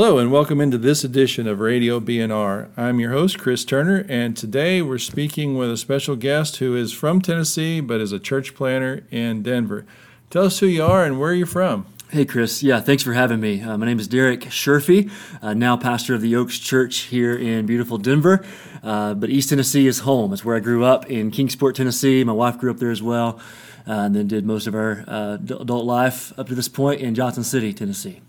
Hello and welcome into this edition of Radio B&R. I'm your host, Chris Turner, and today we're speaking with a special guest who is from Tennessee but is a church planter in Denver. Tell us who you are and where you're from. Hey, Chris. Yeah, thanks for having me. Uh, my name is Derek Sherfy, uh, now pastor of the Oaks Church here in beautiful Denver. Uh, but East Tennessee is home. It's where I grew up in Kingsport, Tennessee. My wife grew up there as well, uh, and then did most of our uh, adult life up to this point in Johnson City, Tennessee.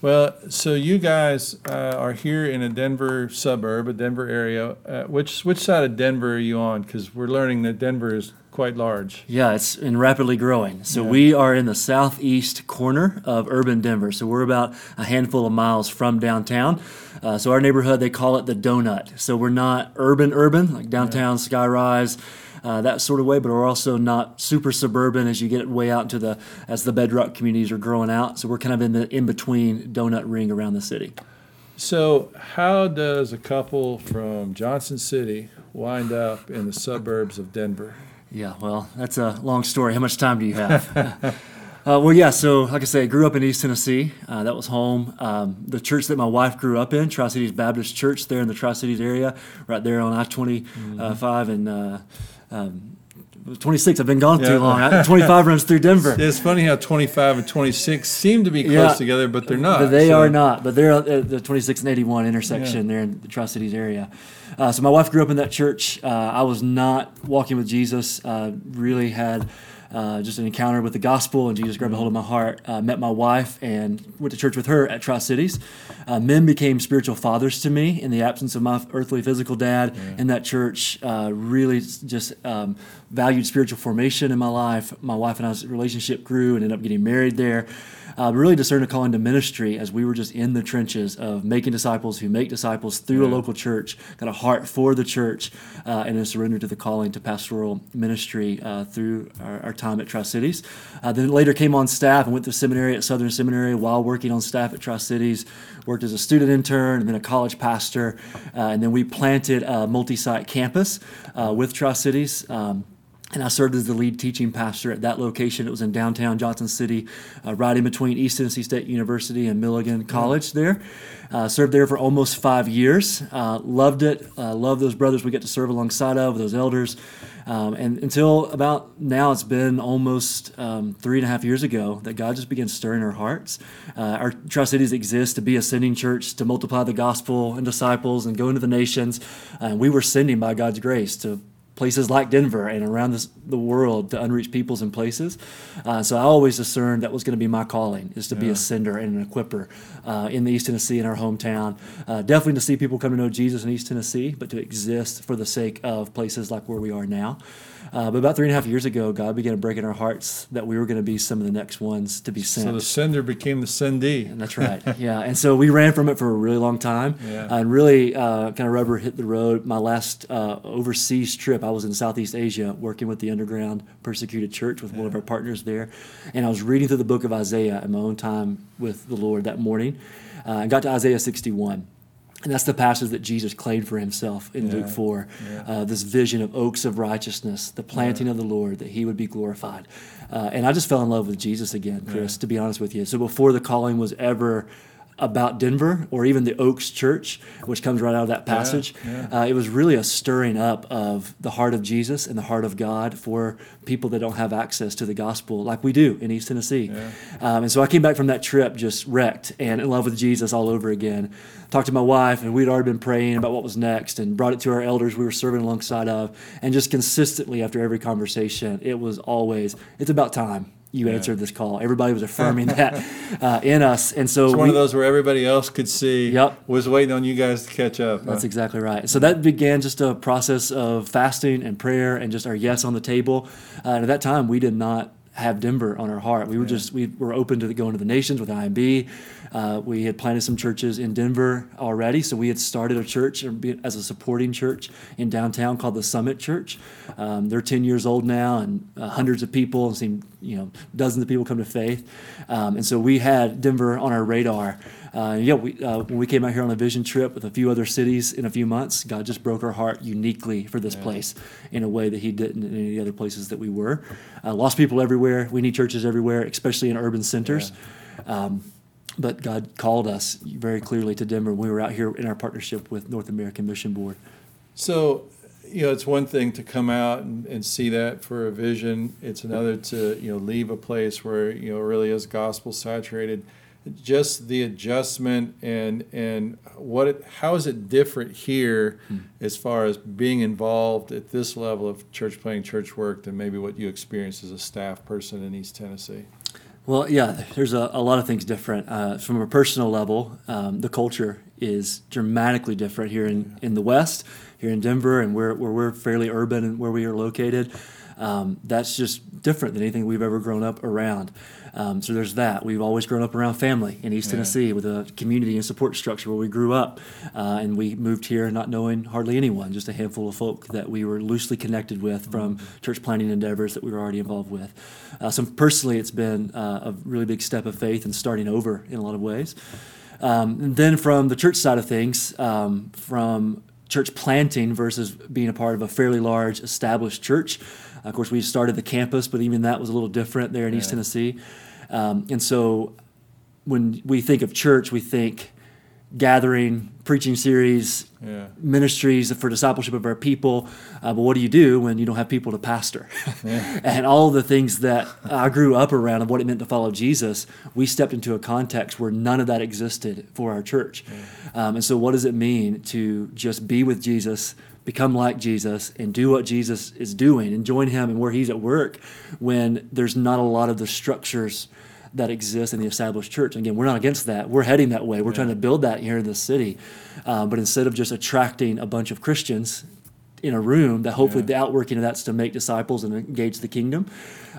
Well, so you guys uh, are here in a Denver suburb, a Denver area. Uh, which which side of Denver are you on? Because we're learning that Denver is quite large. Yeah, it's and rapidly growing. So yeah. we are in the southeast corner of urban Denver. So we're about a handful of miles from downtown. Uh, so our neighborhood they call it the donut. So we're not urban urban like downtown yeah. skyrise uh, that sort of way, but we're also not super suburban as you get way out into the as the bedroom communities are growing out. So we're kind of in the in between donut ring around the city. So how does a couple from Johnson City wind up in the suburbs of Denver? Yeah, well, that's a long story. How much time do you have? Uh, well, yeah. So, like I say, I grew up in East Tennessee. Uh, that was home. Um, the church that my wife grew up in, Tri Cities Baptist Church, there in the Tri Cities area, right there on I twenty five and uh, um, 26. I've been gone yeah. too long. 25 runs through Denver. It's funny how 25 and 26 seem to be close yeah. together, but they're not. But they so. are not. But they're at the 26 and 81 intersection yeah. there in the Tri Cities area. Uh, so my wife grew up in that church. Uh, I was not walking with Jesus. Uh, really had uh, just an encounter with the gospel, and Jesus grabbed a hold of my heart. Uh, met my wife and went to church with her at Tri Cities. Uh, men became spiritual fathers to me in the absence of my earthly physical dad yeah. in that church. Uh, really just um, valued spiritual formation in my life. My wife and I's relationship grew and ended up getting married there uh, really discerned a calling to ministry as we were just in the trenches of making disciples who make disciples through yeah. a local church, got a heart for the church, uh, and a surrender to the calling to pastoral ministry uh, through our, our, time at Tri Cities. Uh, then later came on staff and went to seminary at Southern Seminary while working on staff at Tri Cities, worked as a student intern and then a college pastor, uh, and then we planted a multi site campus uh, with Tri Cities. Um, and I served as the lead teaching pastor at that location. It was in downtown Johnson City, uh, right in between East Tennessee State University and Milligan College there. Uh, served there for almost five years. Uh, loved it. Uh, loved those brothers we get to serve alongside of, those elders. Um, and until about now, it's been almost um, three and a half years ago that God just began stirring our hearts. Uh, our Tri Cities exist to be a sending church, to multiply the gospel and disciples and go into the nations. And uh, we were sending by God's grace to places like Denver and around this, the world to unreached peoples and places. Uh, so I always discerned that was going to be my calling, is to yeah. be a sender and an equipper uh, in the East Tennessee in our hometown. Uh, definitely to see people come to know Jesus in East Tennessee, but to exist for the sake of places like where we are now. Uh, but about three and a half years ago, God began to break in our hearts that we were going to be some of the next ones to be sent. So the sender became the sendee. And that's right. yeah. And so we ran from it for a really long time yeah. and really uh, kind of rubber hit the road. My last uh, overseas trip, I was in Southeast Asia working with the underground persecuted church with yeah. one of our partners there. And I was reading through the book of Isaiah in my own time with the Lord that morning. Uh, I got to Isaiah 61. And that's the passage that Jesus claimed for himself in yeah, Luke 4. Yeah. Uh, this vision of oaks of righteousness, the planting yeah. of the Lord, that he would be glorified. Uh, and I just fell in love with Jesus again, Chris, to be honest with you. So before the calling was ever about Denver or even the Oaks Church, which comes right out of that passage. Yeah, yeah. Uh, it was really a stirring up of the heart of Jesus and the heart of God for people that don't have access to the gospel like we do in East Tennessee. Yeah. Um, and so I came back from that trip just wrecked and in love with Jesus all over again. Talked to my wife, and we'd already been praying about what was next and brought it to our elders we were serving alongside of. And just consistently after every conversation, it was always, it's about time you yeah. answered this call. Everybody was affirming that uh, in us, and so it's one we, of those where everybody else could see. Yep. was waiting on you guys to catch up. That's huh? exactly right. So that began just a process of fasting and prayer, and just our yes on the table. Uh, and at that time, we did not have Denver on our heart. We were yeah. just we were open to going to the nations with IMB. Uh, we had planted some churches in Denver already, so we had started a church as a supporting church in downtown called the Summit Church. Um, they're 10 years old now, and uh, hundreds of people, and seen you know dozens of people come to faith. Um, and so we had Denver on our radar. Uh, yeah, we, uh, when we came out here on a vision trip with a few other cities in a few months, God just broke our heart uniquely for this yeah. place in a way that He didn't in any other places that we were. Uh, lost people everywhere. We need churches everywhere, especially in urban centers. Yeah. Um, but God called us very clearly to Denver. We were out here in our partnership with North American Mission Board. So, you know, it's one thing to come out and, and see that for a vision. It's another to, you know, leave a place where, you know, really is gospel saturated. Just the adjustment and and what it, how is it different here hmm. as far as being involved at this level of church planting, church work than maybe what you experienced as a staff person in East Tennessee? Well, yeah, there's a, a lot of things different. Uh, from a personal level, um, the culture is dramatically different here in, in the West, here in Denver, and where, where we're fairly urban and where we are located. Um, that's just different than anything we've ever grown up around. Um, so there's that. We've always grown up around family in East yeah. Tennessee with a community and support structure where we grew up. Uh, and we moved here not knowing hardly anyone, just a handful of folk that we were loosely connected with from mm-hmm. church planting endeavors that we were already involved with. Uh, so personally, it's been uh, a really big step of faith and starting over in a lot of ways. Um, and then from the church side of things, um, from church planting versus being a part of a fairly large established church. Of course, we started the campus, but even that was a little different there in yeah. East Tennessee. Um, and so when we think of church, we think gathering, preaching series, yeah. ministries for discipleship of our people. Uh, but what do you do when you don't have people to pastor? Yeah. and all the things that I grew up around of what it meant to follow Jesus, we stepped into a context where none of that existed for our church. Yeah. Um, and so, what does it mean to just be with Jesus? Become like Jesus and do what Jesus is doing and join him and where he's at work when there's not a lot of the structures that exist in the established church. And again, we're not against that. We're heading that way. We're yeah. trying to build that here in the city. Uh, but instead of just attracting a bunch of Christians in a room, that hopefully yeah. the outworking of that's to make disciples and engage the kingdom.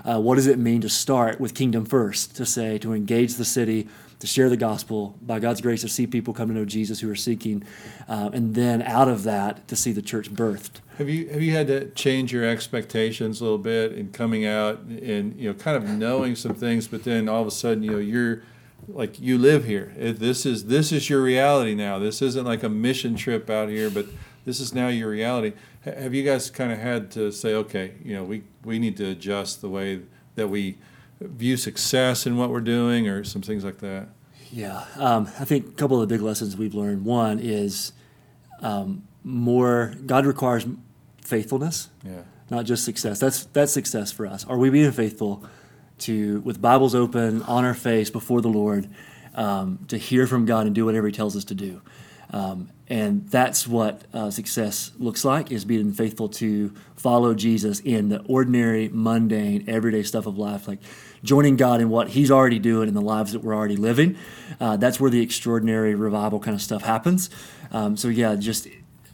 Uh, what does it mean to start with kingdom first? To say, to engage the city, to share the gospel, by God's grace, to see people come to know Jesus who are seeking, uh, and then out of that, to see the church birthed. Have you have you had to change your expectations a little bit in coming out and you know kind of knowing some things, but then all of a sudden you know you're like you live here. This is this is your reality now. This isn't like a mission trip out here, but this is now your reality. Have you guys kind of had to say, okay, you know, we we need to adjust the way that we view success in what we're doing, or some things like that? Yeah, um, I think a couple of the big lessons we've learned. One is um, more God requires faithfulness, yeah. not just success. That's that's success for us. Are we being faithful to, with Bibles open on our face before the Lord, um, to hear from God and do whatever He tells us to do? Um, and that's what uh, success looks like: is being faithful to follow Jesus in the ordinary, mundane, everyday stuff of life, like joining God in what He's already doing in the lives that we're already living. Uh, that's where the extraordinary revival kind of stuff happens. Um, so yeah, just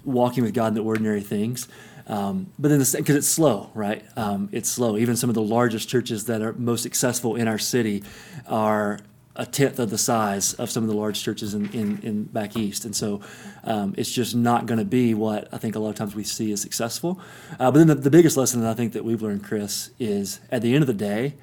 walking with God in the ordinary things. Um, but then, because it's slow, right? Um, it's slow. Even some of the largest churches that are most successful in our city are a tenth of the size of some of the large churches in, in, in back east. And so um, it's just not going to be what I think a lot of times we see as successful. Uh, but then the, the biggest lesson that I think that we've learned, Chris, is at the end of the day,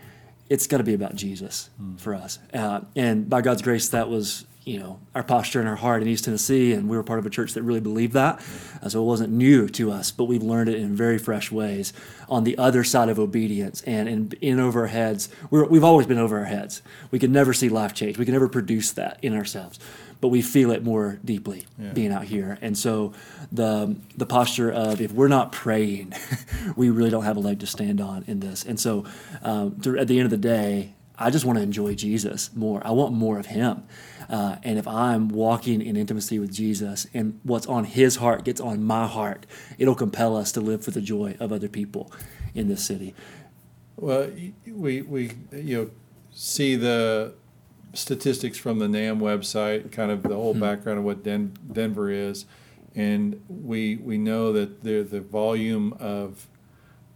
it's got to be about Jesus mm. for us. Uh, and by God's grace, that was you know our posture and our heart in East Tennessee, and we were part of a church that really believed that. Uh, so it wasn't new to us, but we've learned it in very fresh ways on the other side of obedience and in, in over our heads. we have always been over our heads. We could never see life change. We can never produce that in ourselves, but we feel it more deeply yeah. being out here. And so the the posture of if we're not praying, we really don't have a leg to stand on in this. And so um, to, at the end of the day, I just want to enjoy Jesus more. I want more of Him. Uh, and if I'm walking in intimacy with Jesus and what's on his heart gets on my heart, it'll compel us to live for the joy of other people in this city. Well, we, we you know, see the statistics from the NAMB website, kind of the whole mm-hmm. background of what Den- Denver is. And we, we know that the, the volume of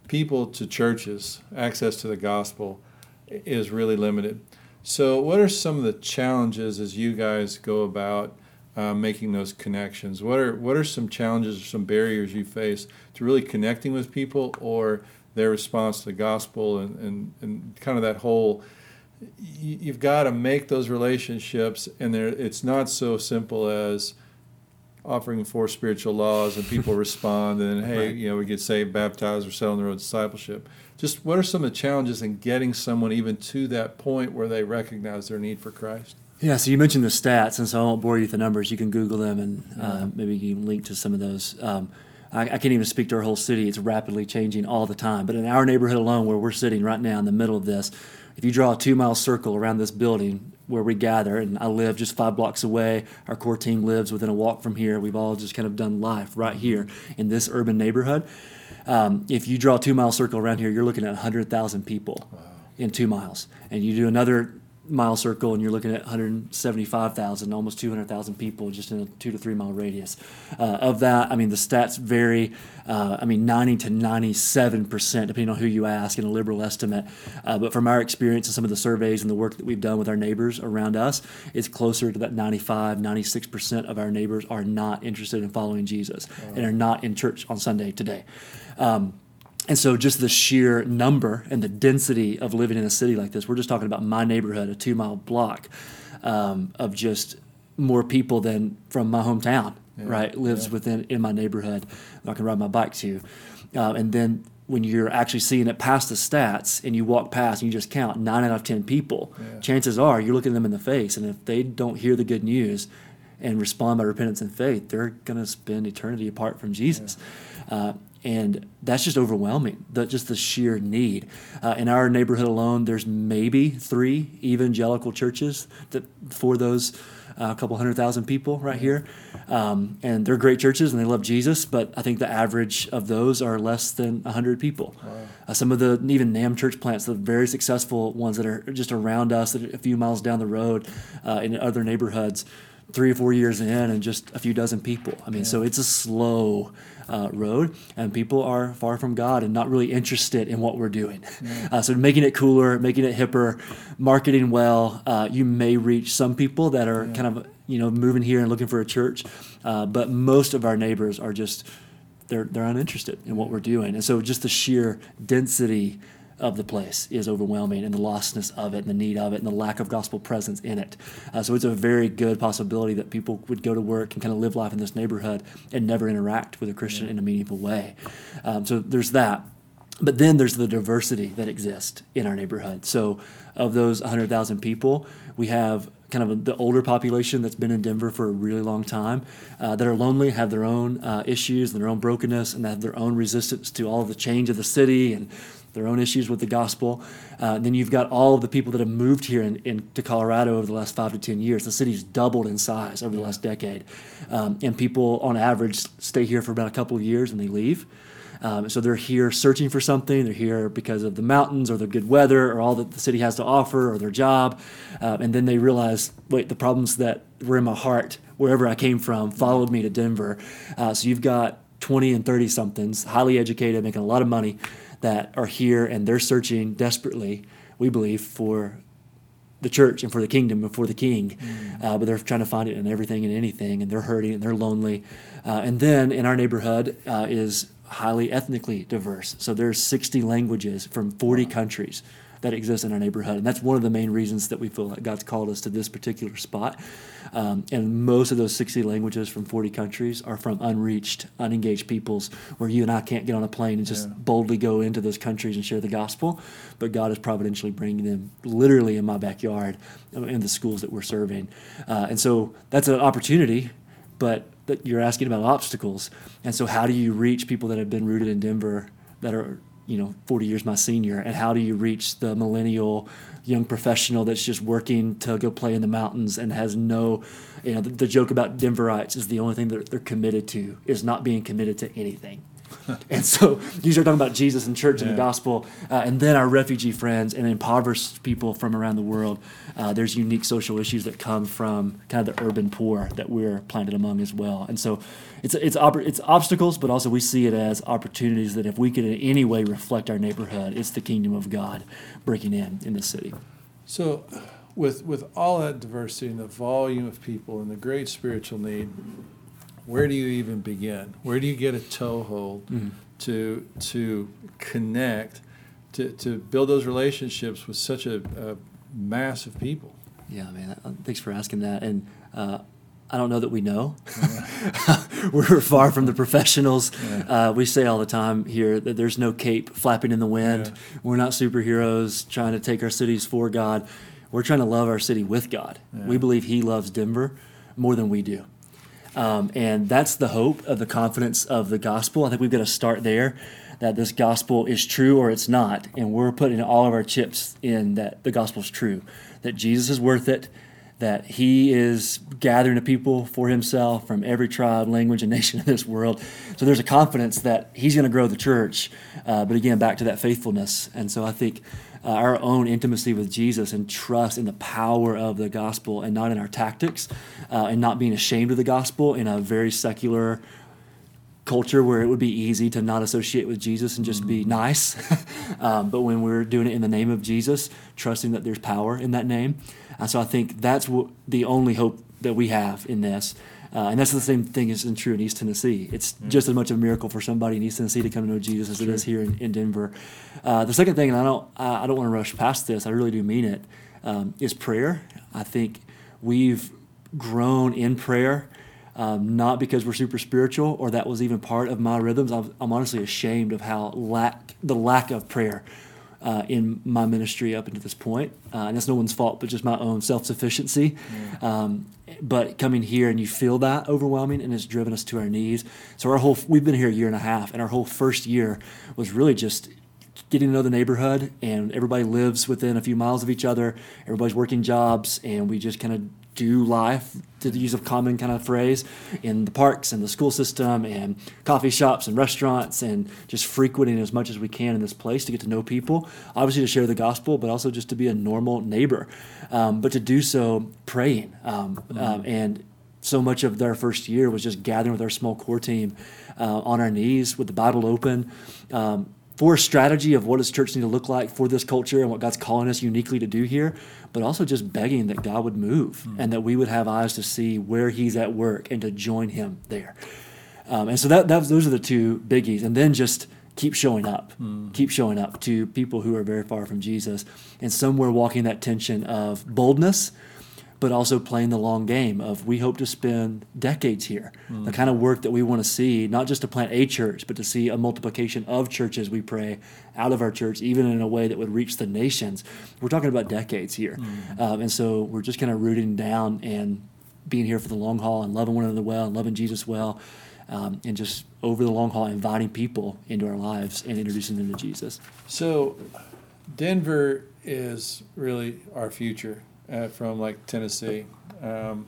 people to churches, access to the gospel, is really limited. So, what are some of the challenges as you guys go about uh, making those connections? What are what are some challenges or some barriers you face to really connecting with people or their response to the gospel and, and, and kind of that whole you've got to make those relationships and there it's not so simple as offering four spiritual laws and people respond and hey right. you know we get saved baptized or set on the road to discipleship just what are some of the challenges in getting someone even to that point where they recognize their need for Christ? Yeah, so you mentioned the stats, and so I won't bore you with the numbers. You can Google them, and uh, maybe you can link to some of those. Um, I, I, can't even speak to our whole city; it's rapidly changing all the time. But in our neighborhood alone, where we're sitting right now in the middle of this, if you draw a two-mile circle around this building where we gather, and I live just five blocks away, our core team lives within a walk from here. We've all just kind of done life right here in this urban neighborhood. Um, if you draw a two-mile circle around here, you're looking at 100,000 people wow. in two miles, and you do another mile circle and you're looking at 175,000, almost 200,000 people just in a two to three mile radius. Uh, of that, I mean, the stats vary. Uh, I mean, 90 to 97%, depending on who you ask, in a liberal estimate. Uh, but from our experience and some of the surveys and the work that we've done with our neighbors around us, it's closer to that 95, 96% of our neighbors are not interested in following Jesus and are not in church on Sunday today. Um, and so, just the sheer number and the density of living in a city like this, we're just talking about my neighborhood, a two mile block um, of just more people than from my hometown, yeah, right? Lives yeah. within in my neighborhood I can ride my bike to. Uh, and then when you're actually seeing it past the stats and you walk past and you just count nine out of 10 people, yeah. chances are you're looking them in the face. And if they don't hear the good news and respond by repentance and faith, they're going to spend eternity apart from Jesus. Uh, and that's just overwhelming the, just the sheer need. Uh, in our neighborhood alone there's maybe three evangelical churches that for those a uh, couple hundred thousand people right here. Um, and they're great churches and they love jesus but i think the average of those are less than 100 people. Wow. uh, some of the even NAMB church plants the very successful ones that are just around us a few miles down the road uh, in other neighborhoods three or four years in and just a few dozen people i mean yeah. so it's a slow uh, road, and people are far from God and not really interested in what we're doing. Yeah. Uh, so making it cooler, making it hipper, marketing well, uh, you may reach some people that are yeah. kind of you know moving here and looking for a church, uh, but most of our neighbors are just they're they're uninterested in what we're doing, and so just the sheer density of the place is overwhelming and the lostness of it and the need of it and the lack of gospel presence in it. Uh, so it's a very good possibility that people would go to work and kind of live life in this neighborhood and never interact with a Christian yeah. in a meaningful way. Um, so there's that. But then there's the diversity that exists in our neighborhood. So of those 100,000 people, we have kind of the older population that's been in Denver for a really long time uh, that are lonely, have their own uh, issues and their own brokenness, and have their own resistance to all the change of the city and their own issues with the gospel. Uh, then you've got all of the people that have moved here in, in, to Colorado over the last five to 10 years. The city's doubled in size over the last decade. Um, and people, on average, stay here for about a couple of years and they leave. Um, so they're here searching for something. They're here because of the mountains or the good weather or all that the city has to offer or their job. Um, and then they realize, wait, the problems that were in my heart wherever I came from followed me to Denver. Uh, so you've got 20 and 30 somethings, highly educated, making a lot of money that are here and they're searching desperately, we believe, for the church and for the kingdom and for the king. Mm. Uh, but they're trying to find it in everything and anything, and they're hurting and they're lonely. Uh, and then in our neighborhood uh, is highly ethnically diverse. So there's 60 languages from 40 countries that exist in our neighborhood. And that's one of the main reasons that we feel like God's called us to this particular spot. Um, and most of those 60 languages from 40 countries are from unreached, unengaged peoples where you and I can't get on a plane and just yeah. boldly go into those countries and share the gospel. But God is providentially bringing them literally in my backyard uh, in the schools that we're serving. Uh, and so that's an opportunity, but that you're asking about obstacles. And so, how do you reach people that have been rooted in Denver that are you know 40 years my senior and how do you reach the millennial young professional that's just working to go play in the mountains and has no you know the, the joke about denverites is the only thing that they're committed to is not being committed to anything and so you start talking about Jesus and church yeah. and the gospel, uh, and then our refugee friends and impoverished people from around the world. Uh, there's unique social issues that come from kind of the urban poor that we're planted among as well. And so it's it's it's obstacles, but also we see it as opportunities that if we could in any way reflect our neighborhood, it's the kingdom of God breaking in in the city. So. With, with all that diversity and the volume of people and the great spiritual need, where do you even begin? Where do you get a toehold mm-hmm. to to connect, to, to build those relationships with such a, a mass of people? Yeah, man. Uh, thanks for asking that. And uh, I don't know that we know. Yeah. We're far from the professionals. Yeah. Uh, we say all the time here that there's no cape flapping in the wind. Yeah. We're not superheroes trying to take our cities for God we're trying to love our city with God. We believe He loves Denver more than we do. Um, and that's the hope of the confidence of the gospel. I think we've got to start there that this gospel is true or it's not. And we're putting all of our chips in that the gospel is true, that Jesus is worth it, that he is gathering a people for himself from every tribe, language, and nation in this world. So there's a confidence that he's going to grow the church. Uh, but again, back to that faithfulness. And so I think uh, our own intimacy with Jesus and trust in the power of the gospel and not in our tactics uh, and not being ashamed of the gospel in a very secular culture where it would be easy to not associate with Jesus and just be nice. um, but when we're doing it in the name of Jesus, trusting that there's power in that name. And so I think that's w- the only hope that we have in this. Uh, and that's the same thing is true in East Tennessee. It's mm-hmm. just as much a miracle for somebody in East Tennessee to come to know Jesus as sure. it is here in, in Denver. Uh, the second thing, and I don't, I, I don't want to rush past this. I really do mean it. Um, is prayer. I think we've grown in prayer, um, not because we're super spiritual or that was even part of my rhythms. I'm, I'm honestly ashamed of how lack the lack of prayer uh, in my ministry up until this point. Uh, and that's no one's fault, but just my own self sufficiency. Yeah. Um, but coming here and you feel that overwhelming and it's driven us to our knees. So our whole we've been here a year and a half, and our whole first year was really just getting to know the neighborhood and everybody lives within a few miles of each other everybody's working jobs and we just kind of do life, to the use a common kind of phrase, in the parks and the school system and coffee shops and restaurants and just frequenting as much as we can in this place to get to know people. Obviously, to share the gospel, but also just to be a normal neighbor. Um, but to do so praying. Um, mm-hmm. um, and so much of their first year was just gathering with our small core team uh, on our knees with the Bible open. Um, for a strategy of what does church need to look like for this culture and what God's calling us uniquely to do here, but also just begging that God would move mm. and that we would have eyes to see where He's at work and to join Him there. Um, and so that, that those are the two biggies. And then just keep showing up, mm. keep showing up to people who are very far from Jesus, and somewhere walking that tension of boldness but also playing the long game of we hope to spend decades here. Mm. The kind of work that we want to see, not just to plant a church, but to see a multiplication of churches, we pray, out of our church, even in a way that would reach the nations. We're talking about decades here. Mm. Um, and so we're just kind of rooting down and being here for the long haul and loving one another well and loving Jesus well. Um, and just over the long haul, inviting people into our lives and introducing them to Jesus. So, Denver is really our future uh, from like Tennessee. Um,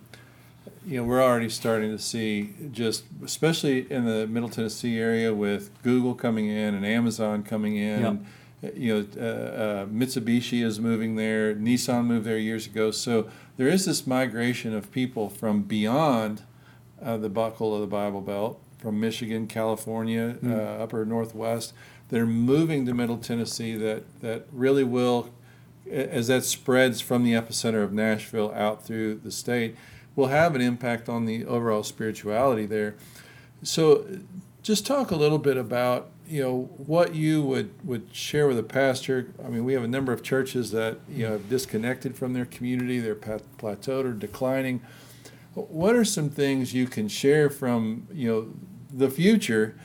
you know, we're already starting to see just, especially in the Middle Tennessee area, with Google coming in and Amazon coming in. Yep. And, you know, uh, uh, Mitsubishi is moving there. Nissan moved there years ago. So there is this migration of people from beyond uh, the buckle of the Bible Belt, from Michigan, California, mm. upper Northwest. They're moving to Middle Tennessee that that really will as that spreads from the epicenter of Nashville out through the state, will have an impact on the overall spirituality there. So, just talk a little bit about you know what you would would share with a pastor. I mean, we have a number of churches that you know have disconnected from their community, they're plateaued or declining. What are some things you can share from you know the future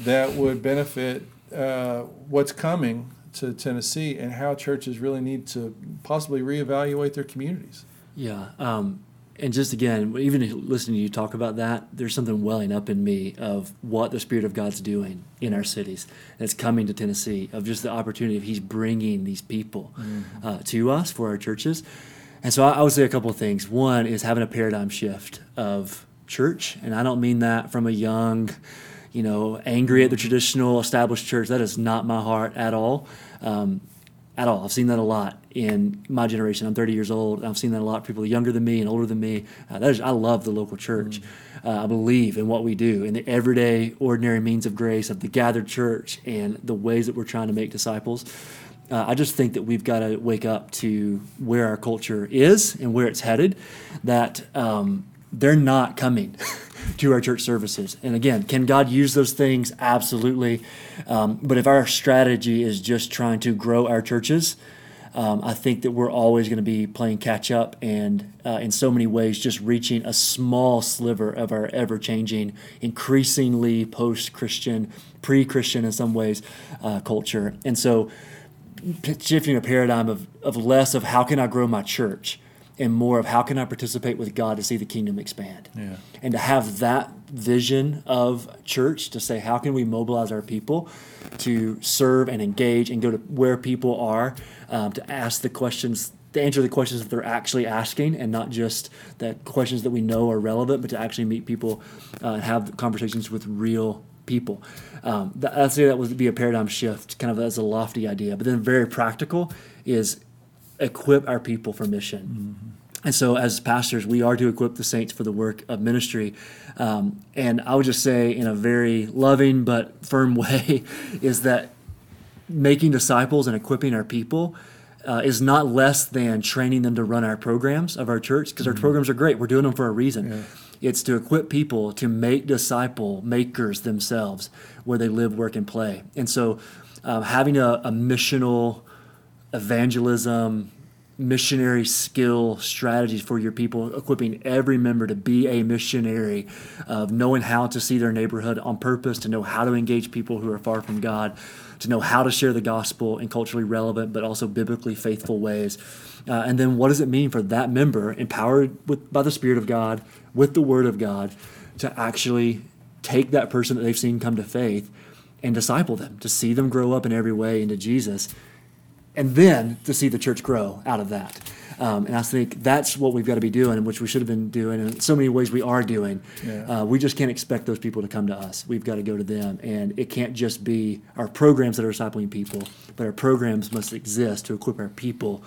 that would benefit uh, what's coming to Tennessee and how churches really need to possibly reevaluate their communities. Yeah. Um, and just again, even listening to you talk about that, there's something welling up in me of what the Spirit of God's doing in our cities. That's coming to Tennessee, of just the opportunity of He's bringing these people mm-hmm. uh, to us for our churches. And so I, I would say a couple of things. One is having a paradigm shift of church. And I don't mean that from a young, you know, angry at the traditional established church. That is not my heart at all. Um, at all. I've seen that a lot in my generation. I'm 30 years old. I've seen that a lot. People younger than me and older than me. Uh, that is, I love the local church. Mm. Uh, I believe in what we do, in the everyday, ordinary means of grace of the gathered church, and the ways that we're trying to make disciples. Uh, I just think that we've got to wake up to where our culture is and where it's headed. That um, they're not coming. to our church services. And again, can God use those things? Absolutely. Um, but if our strategy is just trying to grow our churches, um, I think that we're always going to be playing catch up and, uh, in so many ways, just reaching a small sliver of our ever changing, increasingly post Christian, pre Christian in some ways, uh, culture. And so, shifting a paradigm of, of less of how can I grow my church and more of how can I participate with God to see the kingdom expand. Yeah. And to have that vision of church to say, how can we mobilize our people to serve and engage and go to where people are um, to ask the questions, to answer the questions that they're actually asking and not just the questions that we know are relevant, but to actually meet people uh, and have conversations with real people. Um, that, I'd say that would be a paradigm shift, kind of as a lofty idea. But then very practical is equip our people for mission. Mm-hmm. And so, as pastors, we are to equip the saints for the work of ministry. Um, and I would just say, in a very loving but firm way, is that making disciples and equipping our people uh, is not less than training them to run our programs of our church, because mm-hmm. our programs are great. We're doing them for a reason. Yeah. It's to equip people to make disciple makers themselves where they live, work, and play. And so, uh, having a, a missional evangelism, missionary skill strategies for your people, equipping every member to be a missionary, of knowing how to see their neighborhood on purpose, to know how to engage people who are far from God, to know how to share the gospel in culturally relevant but also biblically faithful ways. Uh, and then what does it mean for that member, empowered with, by the Spirit of God, with the Word of God, to actually take that person that they've seen come to faith and disciple them, to see them grow up in every way into Jesus and then to see the church grow out of that. Um, and I think that's what we've got to be doing, which we should have been doing, and in so many ways we are doing. Yeah. Uh, we just can't expect those people to come to us. We've got to go to them, and it can't just be our programs that are discipling people, but our programs must exist to equip our people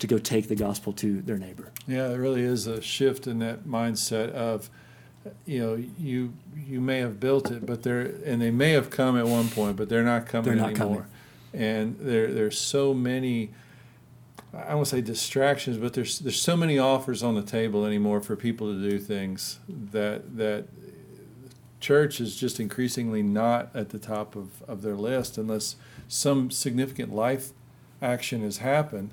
to go take the gospel to their neighbor. Yeah, it really is a shift in that mindset of, you know, you you may have built it, but they're and they may have come at one point, but they're not coming they're not anymore. Coming and there there's so many I won't say distractions, but there's there's so many offers on the table anymore for people to do things that that church is just increasingly not at the top of, of their list unless some significant life action has happened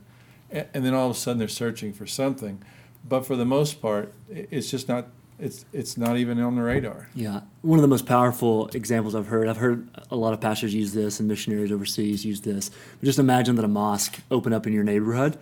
and, and then all of a sudden they're searching for something. But for the most part, it's just not it's it's not even on the radar. Yeah, one of the most powerful examples I've heard. I've heard a lot of pastors use this, and missionaries overseas use this. But just imagine that a mosque opened up in your neighborhood,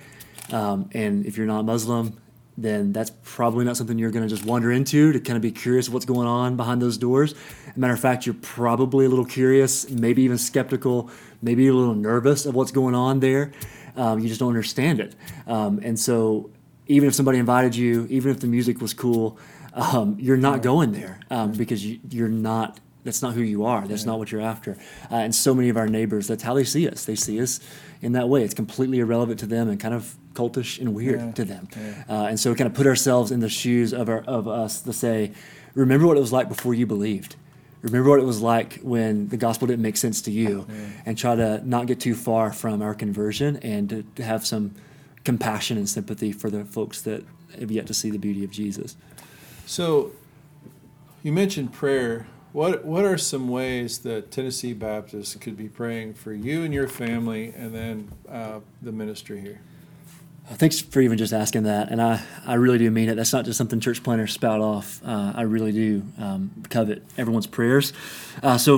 um, and if you're not Muslim, then that's probably not something you're going to just wander into to kind of be curious what's going on behind those doors. As a matter of fact, you're probably a little curious, maybe even skeptical, maybe a little nervous of what's going on there. Um, you just don't understand it, um, and so even if somebody invited you, even if the music was cool um, you're not going there um, because you, are not. That's not who you are. That's not what you're after. Uh, and so many of our neighbors, that's how they see us. They see us in that way. It's completely irrelevant to them and kind of cultish and weird yeah. to them. Yeah. Uh, and so we kind of put ourselves in the shoes of our, of us to say, remember what it was like before you believed. Remember what it was like when the gospel didn't make sense to you, yeah. and try to not get too far from our conversion and to, to have some compassion and sympathy for the folks that have yet to see the beauty of Jesus. So, you mentioned prayer. What what are some ways that Tennessee Baptists could be praying for you and your family, and then uh, the ministry here? Thanks for even just asking that, and I, I really do mean it. That's not just something church planters spout off. Uh, I really do um, covet everyone's prayers. Uh, so,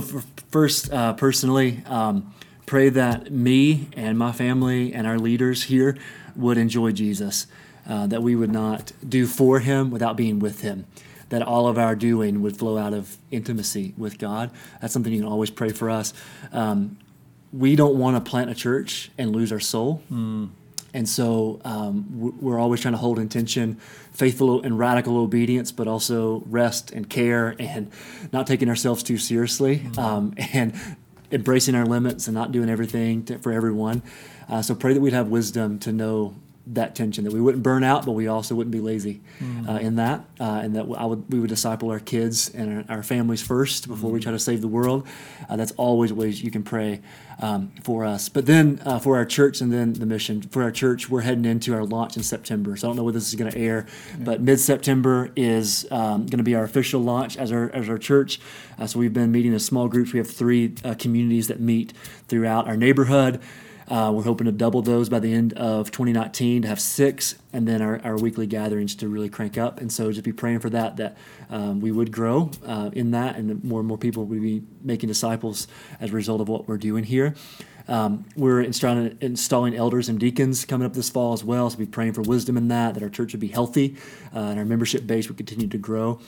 first, uh, personally, um, pray that me and my family and our leaders here would enjoy Jesus uh, that we would not do for Him without being with Him. That all of our doing would flow out of intimacy with God. That's something you can always pray for us. Um, we don't want to plant a church and lose our soul. Mm. And so um, we're always trying to hold intention, faithful and radical obedience, but also rest and care and not taking ourselves too seriously mm-hmm. um, and embracing our limits and not doing everything to, for everyone. Uh, so pray that we'd have wisdom to know that tension that we wouldn't burn out, but we also wouldn't be lazy mm-hmm. uh, in that, uh, and that I would we would disciple our kids and our, our families first before mm-hmm. we try to save the world. Uh, that's always ways you can pray um, for us. But then uh, for our church and then the mission for our church, we're heading into our launch in September. So I don't know whether this is going to air, yeah. but mid September is um, going to be our official launch as our as our church. Uh, so we've been meeting in small groups. We have three uh, communities that meet throughout our neighborhood. Uh, we're hoping to double those by the end of 2019 to have six, and then our, our weekly gatherings to really crank up. And so just be praying for that, that um, we would grow uh, in that, and more and more people would be making disciples as a result of what we're doing here. Um, we're installing, installing elders and deacons coming up this fall as well, so we're praying for wisdom in that, that our church would be healthy uh, and our membership base would continue to grow.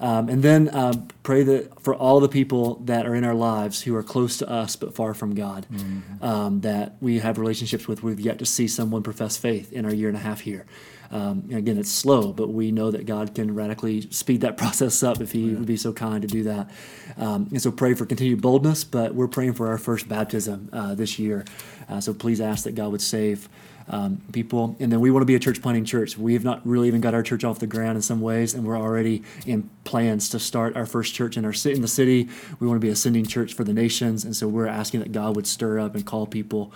Um, and then um, pray that for all the people that are in our lives who are close to us but far from God, mm-hmm. um, that we have relationships with, we've yet to see someone profess faith in our year and a half here. Um, again, it's slow, but we know that God can radically speed that process up if He yeah. would be so kind to do that. Um, and so pray for continued boldness, but we're praying for our first baptism uh, this year. Uh, so please ask that God would save um, people. And then we want to be a church planting church. We have not really even got our church off the ground in some ways, and we're already in plans to start our first church in our city in the city. We want to be a sending church for the nations, and so we're asking that God would stir up and call people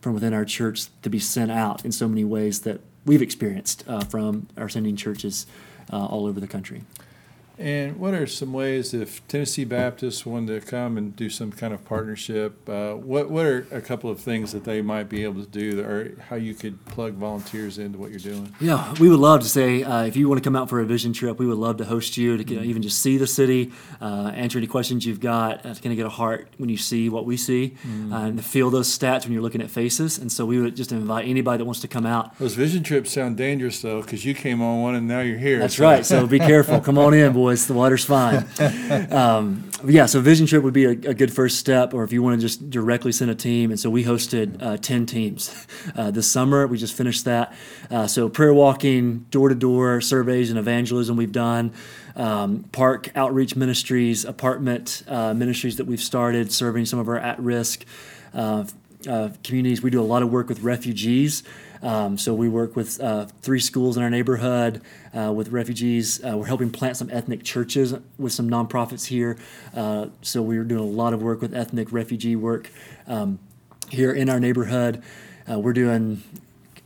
from within our church to be sent out in so many ways that we've experienced uh, from our sending churches uh, all over the country. And what are some ways if Tennessee Baptists wanted to come and do some kind of partnership? Uh, what what are a couple of things that they might be able to do, or how you could plug volunteers into what you're doing? Yeah, we would love to say uh, if you want to come out for a vision trip, we would love to host you to get, even just see the city, uh, answer any questions you've got, uh, to kind of get a heart when you see what we see, mm-hmm. and to feel those stats when you're looking at faces. And so we would just invite anybody that wants to come out. Those vision trips sound dangerous though, because you came on one and now you're here. That's so. right. So be careful. Come on in, boys boys. The water's fine. um, yeah, so vision trip would be a, a, good first step, or if you want to just directly send a team. And so we hosted uh, 10 teams uh, this summer. We just finished that. Uh, so prayer walking, door to door surveys and evangelism we've done. Um, park outreach ministries, apartment uh, ministries that we've started, serving some of our at risk uh, communities. We do a lot of work with refugees. Um, so we work with uh, three schools in our neighborhood uh, with refugees. Uh, we're helping plant some ethnic churches with some nonprofits here. Uh, so we're doing a lot of work with ethnic refugee work um, here in our neighborhood. Uh, we're doing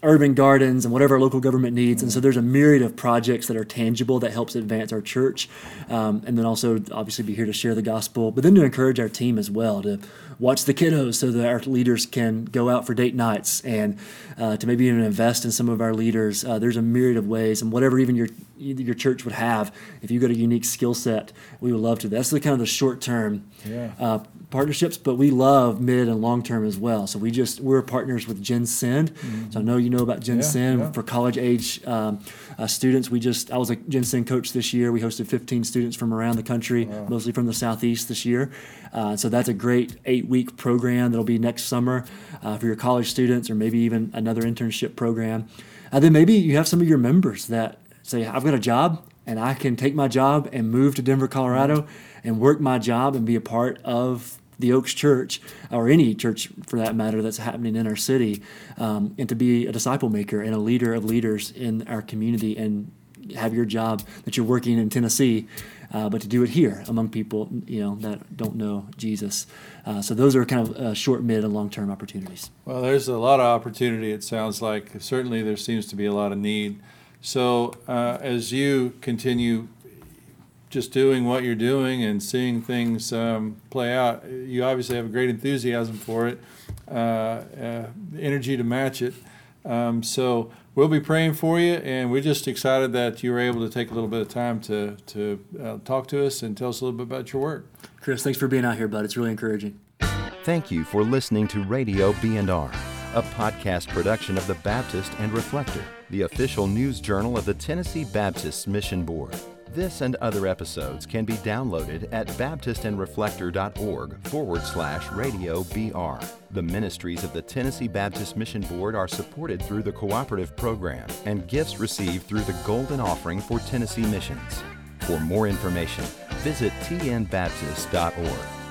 urban gardens and whatever our local government needs. And so there's a myriad of projects that are tangible that helps advance our church. Um, and then also obviously be here to share the gospel, but then to encourage our team as well to watch the kiddos so that our leaders can go out for date nights and uh, to maybe even invest in some of our leaders. Uh, there's a myriad of ways, and whatever even your your church would have, if you've got a unique skill set, we would love to. That's the kind of the short term yeah. uh, partnerships, but we love mid and long term as well. So we just we're partners with Gen Send. Mm-hmm. So I know you know about Gen yeah, Send yeah. for college age um, uh, students. We just I was a Gen Send coach this year. We hosted 15 students from around the country, wow. mostly from the southeast this year. Uh, so that's a great eight week program that'll be next summer uh, for your college students, or maybe even another internship program. And then maybe you have some of your members that say, I've got a job and I can take my job and move to Denver, Colorado and work my job and be a part of the Oaks Church or any church for that matter that's happening in our city, um, and to be a disciple maker and a leader of leaders in our community and have your job that you're working in Tennessee, uh, but to do it here among people you know that don't know Jesus. Uh, so those are kind of uh, short, mid, and long term opportunities. Well, there's a lot of opportunity. It sounds like certainly there seems to be a lot of need. So uh, as you continue just doing what you're doing and seeing things um, play out, you obviously have a great enthusiasm for it, uh, uh, energy to match it. Um, so we'll be praying for you, and we're just excited that you were able to take a little bit of time to to uh, talk to us and tell us a little bit about your work. Chris, thanks for being out here, bud. It's really encouraging. Thank you for listening to Radio B&R, a podcast production of the Baptist and Reflector the official news journal of the Tennessee Baptist Mission Board. This and other episodes can be downloaded at baptistandreflector.org forward slash radio BR. The ministries of the Tennessee Baptist Mission Board are supported through the cooperative program and gifts received through the Golden Offering for Tennessee Missions. For more information, visit tnbaptist.org.